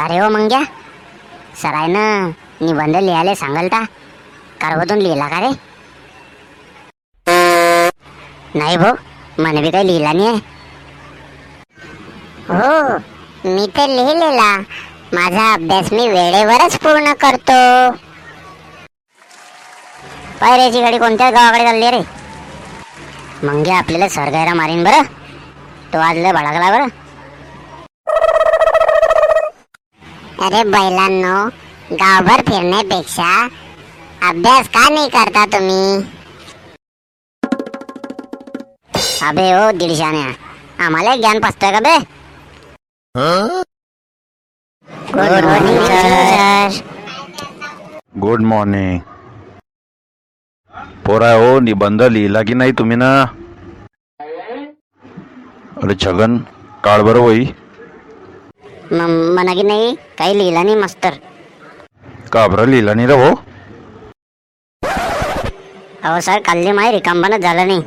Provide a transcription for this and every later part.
का रे हो मंग्या? सरायनं निबंध लिहायला सांगल का कारवतून लिहिला का रे? नाही भाऊ મને बी काही लिहिला नाही आहे हो मी तर लिहिलेला. माझा अभ्यास मी वेळेवरच पूर्ण करतो. पायऱ्याची गाडी कोणत्या गावाकडे चालली रे? मंग्या आपल्याला सरगायरा मारीन बरं. तो आज लय बरं. अरे बैलांनो गावभर फिरण्यापेक्षा अभ्यास का नाही करता तुम्ही? अबे ओ दीडशाने आम्हाला ज्ञान पसतोय का बे? Good morning sir good morning पोरा हो निबंध लिहिला की नाही तुम्ही ना? अरे छगन काळ बरं वही म्हणा की नाही काही लिहिलं नाही मास्तर. का बरं लिहिला नाही रे हो? अहो सर काल्ली माही रिकामपणच झालं नाही.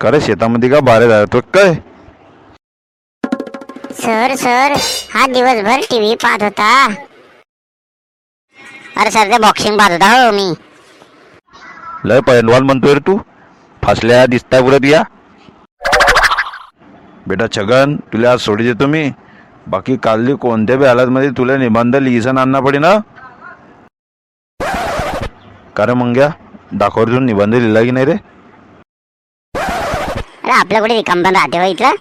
का रे शेतामध्ये का बारे जातो काय? सर सर हा दिवसभर टीव्ही पाहत होता. अरे सर ते बॉक्सिंग पाहत होता हो मी. लय पैलवान म्हणतोय रे तू. फासल्या दिसताय पुरत या बेटा छगन तुला आज सोडी देतो मी. बाकी कालली कोणत्या बी हालतमध्ये तुला निबंध लिहिसन आणणं पडे ना? कारण मग मंग्या दाखवर निबंध लिहिला की नाही रे? अरे आपल्या कुठे रिकामपण राहते हो इथलं?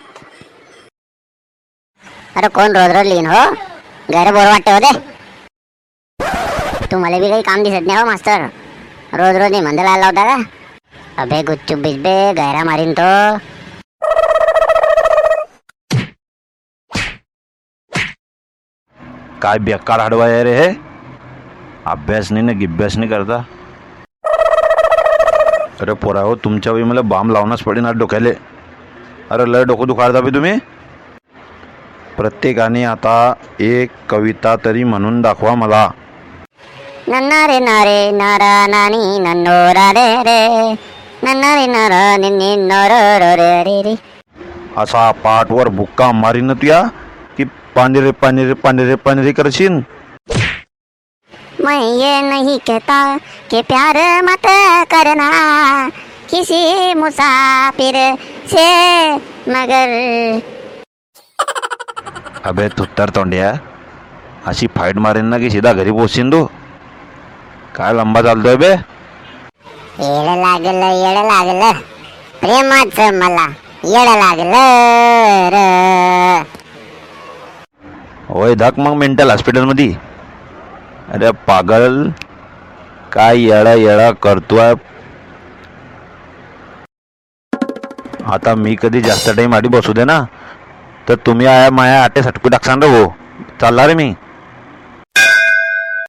अरे कोण रोज रोज लिहिन हो? घर बोर वाटते होते तुम्हाला बी काही काम दिसत नाही हो मास्तर. रोज रोज निबंध लायला होता का? अबे गुच्चू बिजबे गैरा मारीन तो. काय बेकार हाडवा आहे रे हे? अभ्यास नाही ना गिभ्यास नाही करता. अरे पोरा हो तुमच्या वेळी मला बाम लावणंच पडेल ना डोक्याले. अरे लय डोकं दुखारता बी तुम्ही. प्रत्येकाने आता एक कविता तरी म्हणून दाखवा मला. नन्ना रे नारे नारा नानी नन्नो रा रे नन्ना रे नारा निन्नी नर रो रे रे रे. असा पाठवर बुक्का मारीन तुया. की पांढरे पांढरे पांढरे पांढरे करशील? मैं ये नहीं कहता कि प्यार मत करना किसी मुसाफिर से मगर। अबे तुत्तर तोंड्या अशी फाईट मारेन ना की सीधा घरी पोचशील तू. काय लंबा चालतोय बे? येड लागलं येड लागलं. प्रेमाच मला येड लागलं र. होय धक मग मेंटल हॉस्पिटलमध्ये अरे पागल काय येळा येळा करतोय. आता मी कधी जास्त टाईम आधी बसू दे ना. तर तुम्ही आया माया आटे सटकू टाकसान रे हो चालला रे मी.